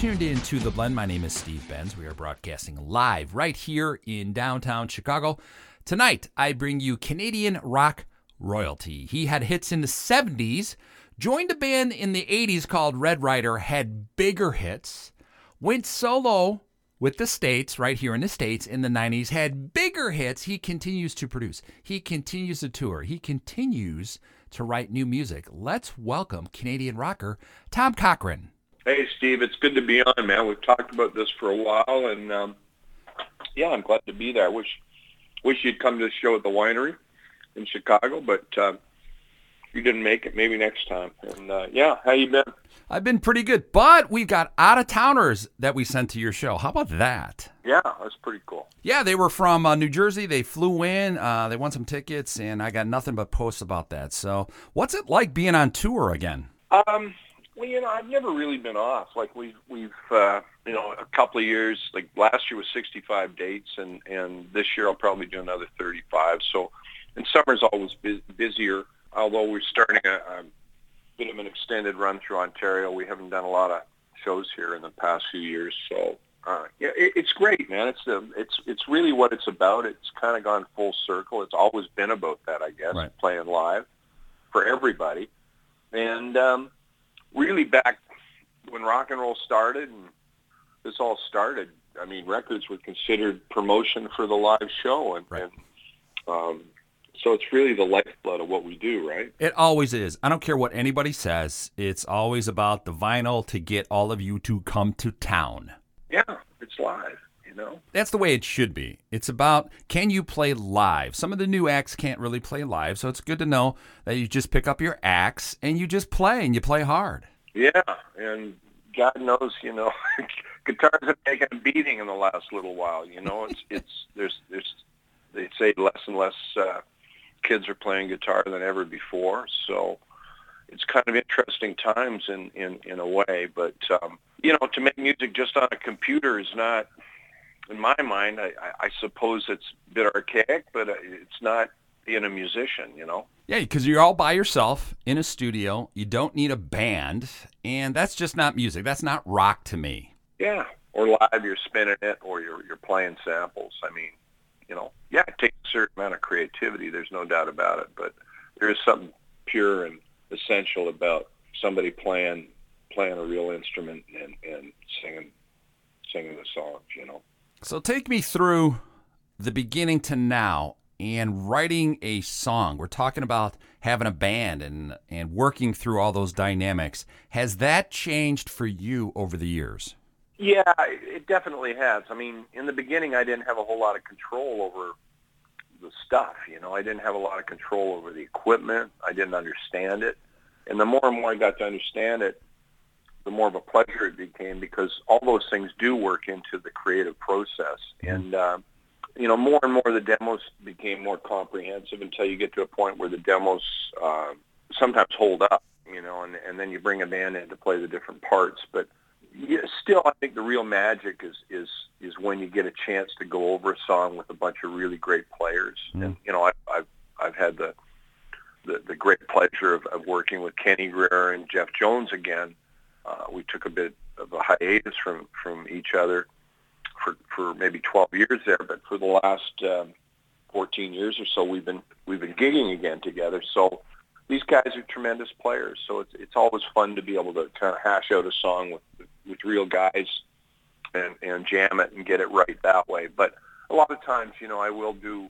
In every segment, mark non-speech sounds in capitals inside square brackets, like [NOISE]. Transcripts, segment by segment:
tuned in to The Blend. My name is Steve Benz. We are broadcasting live right here in downtown Chicago. Tonight, I bring you Canadian rock royalty. He had hits in the 70s, joined a band in the 80s called Red Rider, had bigger hits, went solo with the States, right here in the States in the 90s, had bigger hits. He continues to produce, he continues to tour, he continues to write new music. Let's welcome Canadian rocker Tom Cochrane. Hey, Steve, it's good to be on, man. We've talked about this for a while, and um, yeah, I'm glad to be there. I wish wish you'd come to the show at the winery in Chicago, but uh, you didn't make it. Maybe next time. And uh, yeah, how you been? I've been pretty good, but we've got out of towners that we sent to your show. How about that? Yeah, that's pretty cool. Yeah, they were from uh, New Jersey. They flew in. Uh, they won some tickets, and I got nothing but posts about that. So, what's it like being on tour again? Um, well, you know, I've never really been off. Like we've we've uh, you know a couple of years. Like last year was 65 dates, and and this year I'll probably do another 35. So, and summer's always bu- busier. Although we're starting a, a bit of an extended run through Ontario, we haven't done a lot of shows here in the past few years. So, uh, yeah, it, it's great, man. It's the it's it's really what it's about. It's kind of gone full circle. It's always been about that, I guess, Right. playing live for everybody, and. um really back when rock and roll started and this all started, I mean, records were considered promotion for the live show, and, Right. and um, so it's really the lifeblood of what we do, right? It always is. I don't care what anybody says. It's always about the vinyl to get all of you to come to town. Yeah, it's live, you know. That's the way it should be. It's about can you play live? Some of the new acts can't really play live, so it's good to know that you just pick up your axe and you just play and you play hard. Yeah, and God knows, you know, [LAUGHS] guitars have taken a beating in the last little while. You know, it's [LAUGHS] it's there's there's they say less and less uh, kids are playing guitar than ever before. So it's kind of interesting times in in in a way. But um, you know, to make music just on a computer is not, in my mind, I, I, suppose it's a bit archaic, but uh, it's not being a musician. You know. Yeah, because you're all by yourself in a studio. You don't need a band, and that's just not music. That's not rock to me. Yeah, or live, you're spinning it, or you're you're playing samples. I mean, you know, yeah, it takes a certain amount of creativity. There's no doubt about it. But there is something pure and essential about somebody playing playing a real instrument and and singing singing the songs. You know. So take me through the beginning to now and writing a song. We're talking about having a band and and working through all those dynamics. Has that changed for you over the years? Yeah, it it definitely has. I mean, in the beginning, I didn't have a whole lot of control over the stuff. You know, I didn't have a lot of control over the equipment. I didn't understand it, and the more and more I got to understand it, the more of a pleasure it became because all those things do work into the creative process. And uh, you know, more and more the demos became more comprehensive until you get to a point where the demos uh, sometimes hold up. You know, and and then you bring a band in to play the different parts, but yeah, still, I think the real magic is is is when you get a chance to go over a song with a bunch of really great players. Mm. And you know, I, I've I've had the the, the great pleasure of, of working with Kenny Greer and Jeff Jones again. Uh, we took a bit of a hiatus from from each other for for maybe 12 years there, but for the last um, 14 years or so, we've been we've been gigging again together. So these guys are tremendous players. So it's it's always fun to be able to kind of hash out a song with with real guys and and jam it and get it right that way. But a lot of times, you know, I will do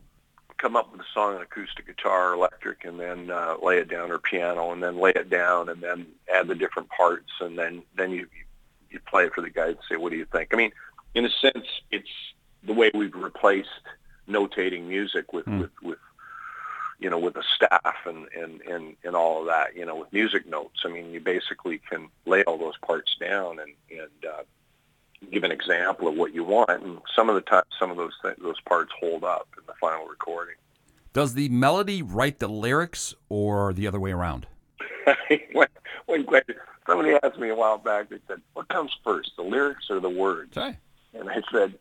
come up with a song on acoustic guitar or electric and then uh, lay it down or piano and then lay it down and then add the different parts and then then you you play it for the guys and say what do you think i mean in a sense it's the way we've replaced notating music with Mm. with with you know with a staff and and and and all of that you know with music notes i mean you basically can lay all those parts down and and uh give an example of what you want and some of the time some of those th- those parts hold up the final recording Does the melody write the lyrics or the other way around? [LAUGHS] when, when question, somebody asked me a while back, they said, what comes first, the lyrics or the words? Okay. And I said,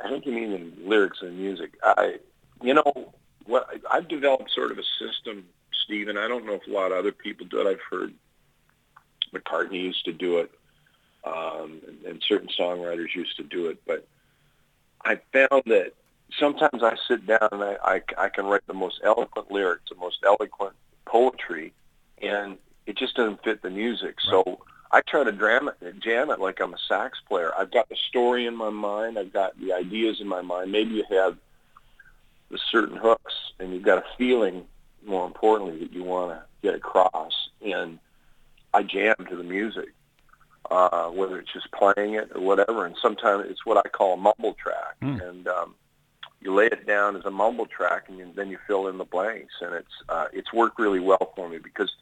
I think you mean the lyrics and music. I, you know, what I've developed sort of a system, Stephen. I don't know if a lot of other people do it. I've heard McCartney used to do it. um, and, and certain songwriters used to do it. But I found that sometimes I sit down and I, I, I can write the most eloquent lyrics, the most eloquent poetry, and it just doesn't fit the music. Right. So I try to jam it, jam it like I'm a sax player. I've got the story in my mind. I've got the ideas in my mind. Maybe you have the certain hooks, and you've got a feeling, more importantly, that you want to get across. And I jam to the music, uh, whether it's just playing it or whatever. And sometimes it's what I call a mumble track. Mm. And um, you lay it down as a mumble track, and you, then you fill in the blanks. And it's uh, it's worked really well for me because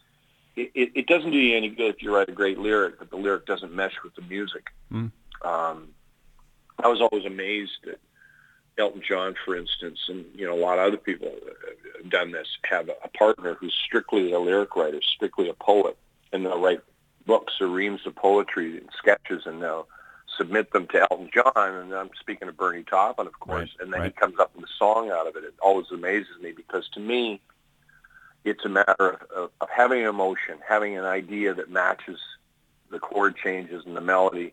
it, it, it doesn't do you any good if you write a great lyric, but the lyric doesn't mesh with the music. Mm. Um, I was always amazed at Elton John, for instance, and you know a lot of other people have done this. Have a partner who's strictly a lyric writer, strictly a poet, and they'll write books or reams of poetry and sketches, and they'll submit them to Elton John. And I'm speaking of Bernie Taupin, of course, right, and then right. he comes up with a song out of it. It always amazes me because to me, it's a matter of, of having an emotion, having an idea that matches the chord changes and the melody,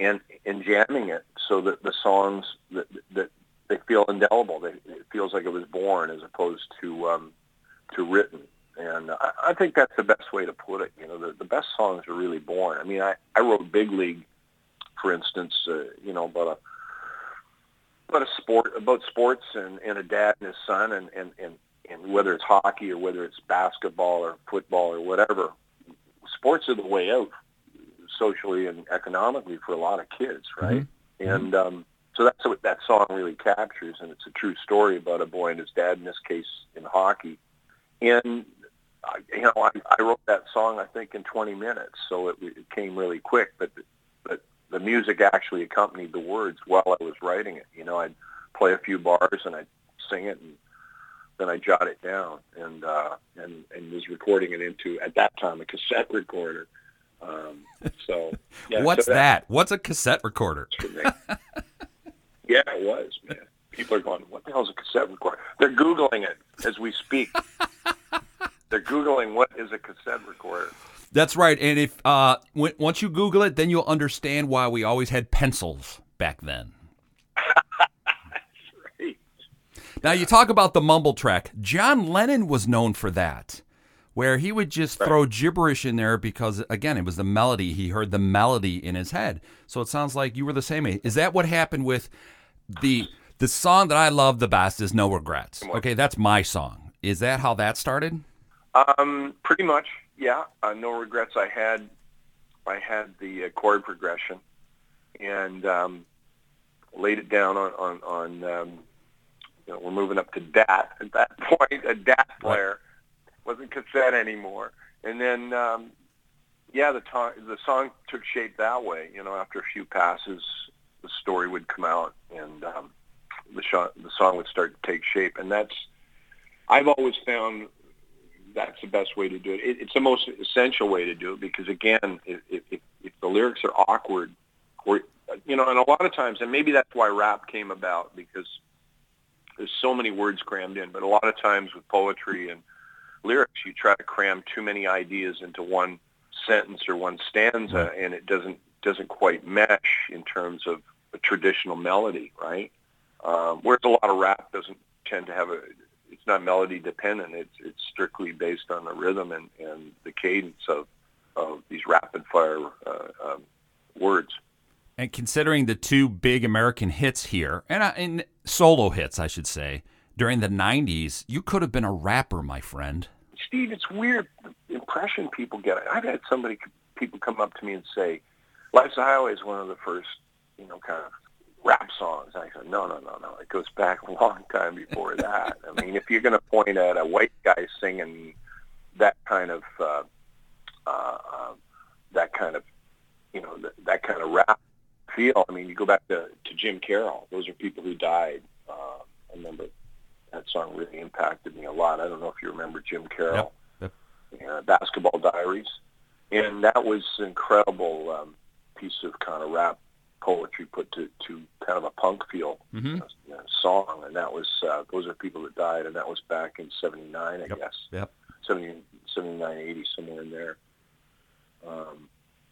and and jamming it so that the songs that that they feel indelible. They, it feels like it was born as opposed to um, to written. And I, I think that's the best way to put it. You know, the, the best songs are really born. I mean, I, I wrote Big League, for instance, uh, you know, about a about a sport about sports and, and a dad and his son and, and, and, and whether it's hockey or whether it's basketball or football or whatever, sports are the way out socially and economically for a lot of kids, right? Mm-hmm. And um, so that's what that song really captures, and it's a true story about a boy and his dad, in this case, in hockey. And you know, I, I wrote that song I think in 20 minutes, so it, it came really quick. But but the music actually accompanied the words while I was writing it. You know, I'd play a few bars and I'd sing it, and then I jot it down, and uh, and and was recording it into at that time a cassette recorder. Um, so [LAUGHS] yeah, what's so that, that? What's a cassette recorder? [LAUGHS] Yeah, it was, man. People are going, what the hell is a cassette recorder? They're Googling it as we speak. [LAUGHS] They're Googling what is a cassette recorder. That's right. And if uh, w- once you Google it, then you'll understand why we always had pencils back then. That's [LAUGHS] right. Now, you talk about the mumble track. John Lennon was known for that where he would just right. throw gibberish in there because again it was the melody he heard the melody in his head so it sounds like you were the same age is that what happened with the the song that I love the best is No Regrets. Okay, that's my song. Is that how that started? Um, pretty much, yeah. Uh, no Regrets. I had I had the uh, chord progression and um, laid it down on on, on um, you know, we're moving up to DAT at that [LAUGHS] point. A DAT player wasn't cassette anymore, and then um, yeah, the to- the song took shape that way. You know, after a few passes, the story would come out and um, the, sh- the song would start to take shape. And that's, I've always found that's the best way to do it. it it's the most essential way to do it because again, if, if, if the lyrics are awkward or, you know, and a lot of times, and maybe that's why rap came about because there's so many words crammed in, but a lot of times with poetry and lyrics, you try to cram too many ideas into one sentence or one stanza, and it doesn't doesn't quite mesh in terms of a traditional melody, right? Um, whereas a lot of rap doesn't tend to have a, it's not melody dependent. It's it's strictly based on the rhythm and, and the cadence of of these rapid fire uh, um, words. And considering the two big American hits here, and, and solo hits, I should say, during the '90s, you could have been a rapper, my friend. Steve, it's weird the impression people get. I've had somebody people come up to me and say, "Life's a Highway" is one of the first, you know, kind of rap songs. I said, no, no, no, no. It goes back a long time before that. I mean, if you're going to point at a white guy singing that kind of, uh, uh, uh, that kind of, you know, that, that kind of rap feel, I mean, you go back to, to Jim Carroll. Those are people who died. Uh, I remember that song really impacted me a lot. I don't know if you remember Jim Carroll, yep. Yep. Uh, Basketball Diaries. And that was an incredible um, piece of kind of rap poetry put to, to kind of a punk feel mm-hmm. song, and that was uh, those are people that died, and that was back in '79, I yep. guess. Yep. 70, 79, 80, somewhere in there. Um,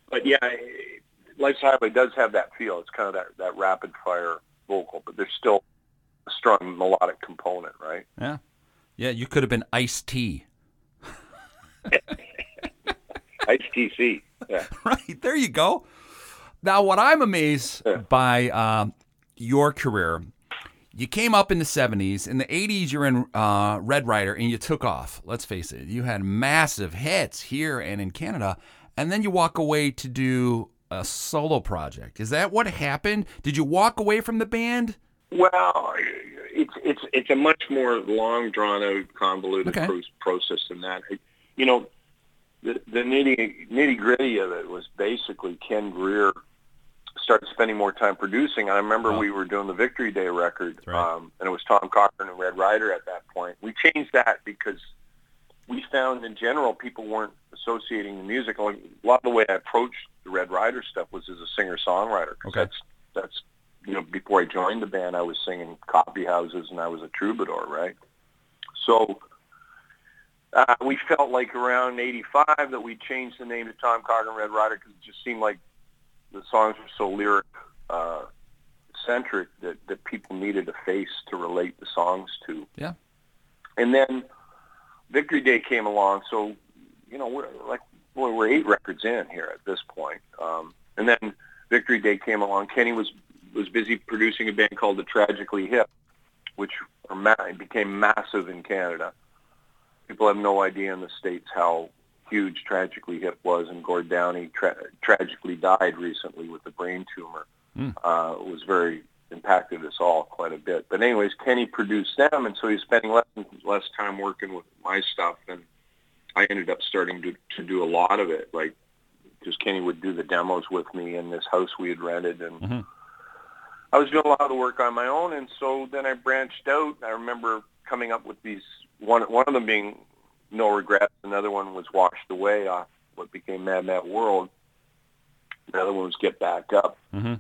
but yeah, Life's Highway does have that feel. It's kind of that, that rapid fire vocal, but there's still a strong melodic component, right? Yeah. Yeah, you could have been [LAUGHS] [LAUGHS] Ice T. Ice TC. Yeah. Right. There you go. Now, what I'm amazed Yeah. by um, your career, you came up in the 70s. In the 80s, you're in uh, Red Rider and you took off. Let's face it. You had massive hits here and in Canada. And then you walk away to do a solo project. Is that what happened? Did you walk away from the band? Well, it's it's it's a much more long, drawn out, convoluted Okay. pro- process than that. You know, the the nitty nitty gritty of it was basically Ken Greer started spending more time producing. I remember Wow. we were doing the Victory Day record, right. um, and it was Tom Cochrane and Red Rider at that point. We changed that because we found in general people weren't associating the music. A lot of the way I approached the Red Rider stuff was as a singer-songwriter. 'cause Okay. That's that's you know before I joined the band, I was singing coffee houses and I was a troubadour, right? So uh, we felt like around '85 that we changed the name to Tom Cochrane Red Rider because it just seemed like the songs were so lyric uh, centric that that people needed a face to relate the songs to. Yeah. And then Victory Day came along, so you know we're like boy, we're eight records in here at this point. Um, and then Victory Day came along. Kenny was was busy producing a band called the Tragically Hip, which ma- became massive in Canada. People have no idea in the states how huge Tragically Hip was, and Gord Downie tra- tragically died recently with a brain tumor. Hmm. Uh, it was very impacted us all quite a bit. But anyways, Kenny produced them, and so he's spending less and less time working with my stuff, and I ended up starting to to do a lot of it. Like, just Kenny would do the demos with me in this house we had rented, and Mhm. I was doing a lot of the work on my own. And so then I branched out. I remember coming up with these one one of them being No Regrets, another one was Washed Away off what became Mad Mad World. Another one was Get Back Up Mm-hmm.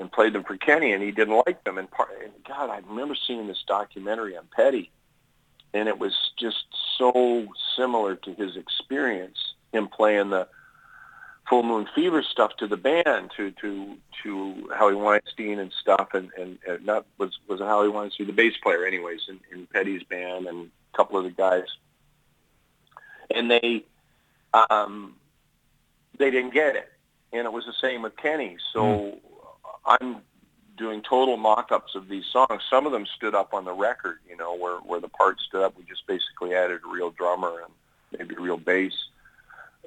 and played them for Kenny, and he didn't like them. And, part, and God, I remember seeing this documentary on Petty, and it was just so similar to his experience, him playing the Full Moon Fever stuff to the band, to to to Howie Weinstein and stuff, and and, and not was was Howie Weinstein the bass player, anyways, in, in Petty's band, and a couple of the guys, and they um, they didn't get it, and it was the same with Kenny. So I'm doing total mock-ups of these songs. Some of them stood up on the record, you know, where where the parts stood up. We just basically added a real drummer and maybe a real bass.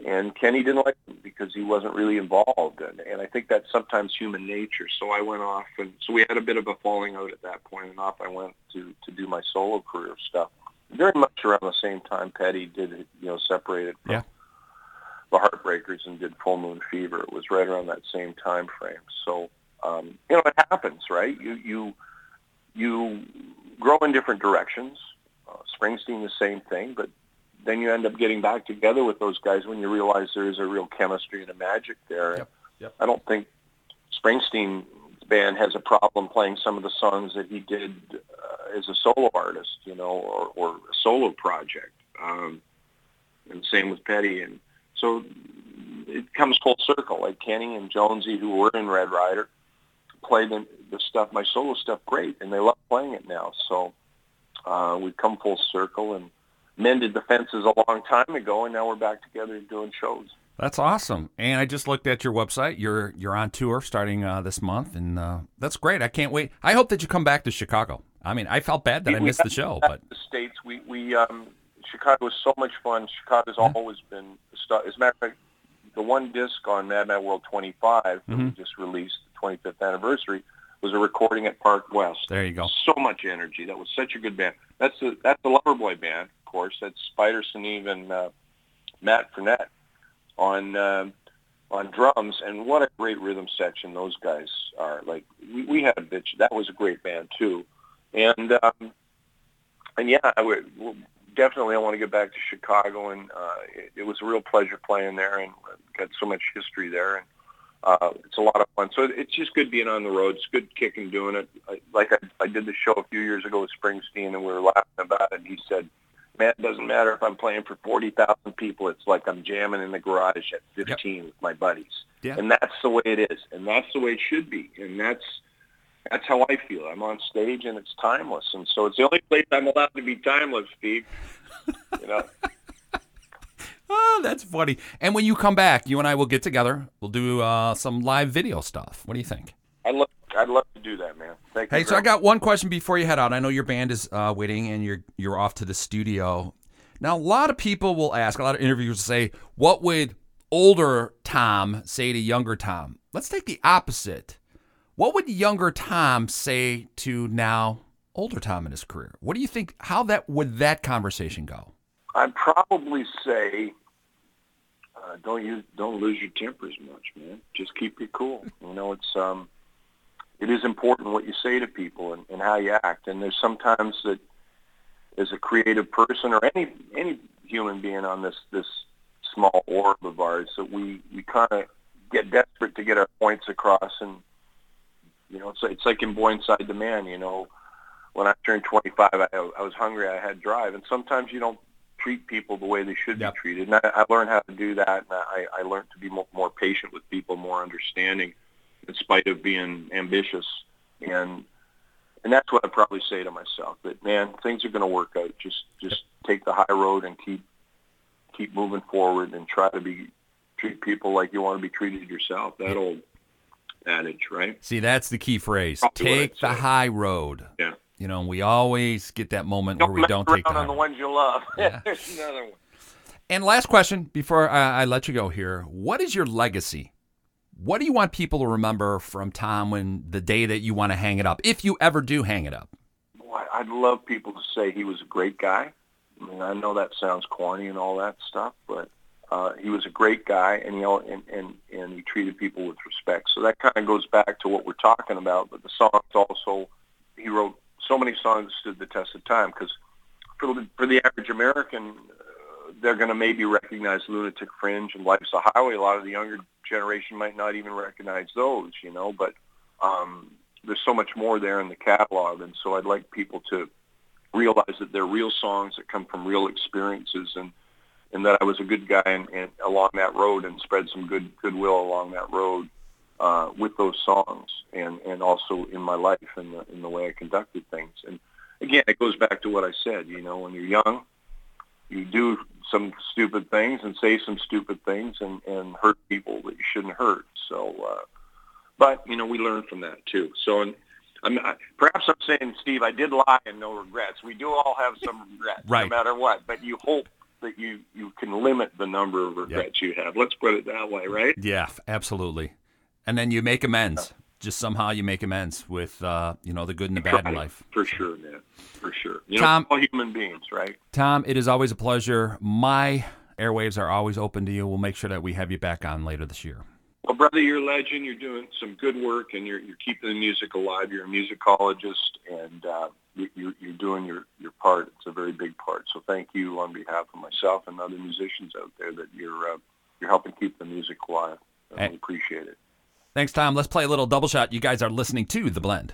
And Kenny didn't like them because he wasn't really involved, and, and I think that's sometimes human nature. So I went off, and so we had a bit of a falling out at that point, and off I went to to do my solo career stuff. Very much around the same time Petty did, you know, separated from Yeah. the Heartbreakers and did Full Moon Fever. It was right around that same time frame. So um, you know, it happens, right? You you you grow in different directions. Uh, Springsteen, the same thing, but then you end up getting back together with those guys when you realize there is a real chemistry and a magic there. Yep, yep. I don't think Springsteen's band has a problem playing some of the songs that he did uh, as a solo artist, you know, or, or a solo project. Um, and same with Petty. And so it comes full circle. Like Kenny and Jonesy, who were in Red Rider, play the, the stuff, my solo stuff, great, and they love playing it now. So uh, we've come full circle and mended the fences a long time ago, and now we're back together doing shows. That's awesome. And I just looked at your website. You're you're on tour starting uh, this month, and uh, that's great. I can't wait. I hope that you come back to Chicago. I mean, I felt bad that I We- we missed the show, but the states, we we um, Chicago was so much fun. Chicago's Yeah. always been as a matter of fact, the one disc on Mad Mad World 25 that we Mhm. just released, the 25th anniversary, was a recording at Park West. there you go. So much energy. That was such a good band. That's the that's the Loverboy band, of course. That's Spider Sinnaeve and uh, Matt Frenette on um on drums, and what a great rhythm section those guys are. Like we, we had a bitch. That was a great band too, and um, and yeah, I would definitely. I want to get back to Chicago, and uh, it, it was a real pleasure playing there, and got so much history there, and uh, it's a lot of fun. So it's just good being on the road. It's good kicking doing it. I, like I, I did the show a few years ago with Springsteen, and we were laughing about it. And he said, "Man, it doesn't matter if I'm playing for forty thousand people. It's like I'm jamming in the garage at fifteen with my buddies." Yeah. And that's the way it is, and that's the way it should be, and that's that's how I feel. I'm on stage, and it's timeless, and so it's the only place I'm allowed to be timeless, Steve. [LAUGHS] You know. Oh, that's funny. And when you come back, you and I will get together. We'll do uh, some live video stuff. What do you think? I'd love, I'd love to do that, man. Thank you. Hey, so I got one question before you head out. I know your band is uh, waiting, and you're you're off to the studio. Now, a lot of people will ask, a lot of interviewers say, "What would older Tom say to younger Tom?" Let's take the opposite. What would younger Tom say to now older Tom in his career? What do you think? How that would that conversation go? I'd probably say, uh, don't use, don't lose your temper as much, man. Just keep it cool. You know, it's um, it is important what you say to people and, and how you act. And there's sometimes that, as a creative person or any any human being on this this small orb of ours, that we we kind of get desperate to get our points across, and you know, it's it's like in Boy Inside the Man. You know, when I turned 25, I, I was hungry. I had drive, and sometimes you don't treat people the way they should Yep. be treated. And I, I learned how to do that, and I, I learned to be more, more patient with people, more understanding, in spite of being ambitious. And and that's what I probably say to myself. That man, things are going to work out. Just just take the high road and keep keep moving forward, and try to be treat people like you want to be treated yourself. That old adage, right? See, that's the key phrase. Probably Take the high road. Yeah. You know, we always get that moment where Don't we don't take the on the ones you love. [LAUGHS] Yeah. There's another one. And last question before I, I let you go here. What is your legacy? What do you want people to remember from Tom when the day that you want to hang it up, if you ever do hang it up? Boy, I'd love people to say he was a great guy. I mean, I know that sounds corny and all that stuff, but uh, he was a great guy, and he and, and and he treated people with respect. So that kind of goes back to what we're talking about. But the songs also, he wrote so many songs that stood the test of time because for the, for the average American, uh, they're going to maybe recognize Lunatic Fringe and Life's a Highway. A lot of the younger generation might not even recognize those, you know. But um, there's so much more there in the catalog, and so I'd like people to realize that they're real songs that come from real experiences, and and that I was a good guy and, and along that road and spread some good goodwill along that road uh, with those songs, and and also in my life and the in the way I conducted things. And again, it goes back to what I said. You know, when you're young, you do some stupid things and say some stupid things and and hurt people that you shouldn't hurt. So. Uh, but you know, we learn from that too. So, and I'm I, perhaps I'm saying, Steve, I did lie and no regrets. We do all have some regrets, Right. no matter what. But you hope that you you can limit the number of regrets you have. Let's put it that way, right? Yeah, absolutely. And then you make amends. Just somehow you make amends with, uh, you know, the good and the bad in life. For sure, man. For sure. You Tom- know, all human beings, right? Tom, it is always a pleasure. My airwaves are always open to you. We'll make sure that we have you back on later this year. Well, brother, you're a legend. You're doing some good work, and you're you're keeping the music alive. You're a musicologist, and uh, you, you're doing your your part. It's a very big part. So, thank you on behalf of myself and other musicians out there that you're uh, you're helping keep the music alive. I we appreciate it. Thanks, Tom. Let's play a little double shot. You guys are listening to The Blend.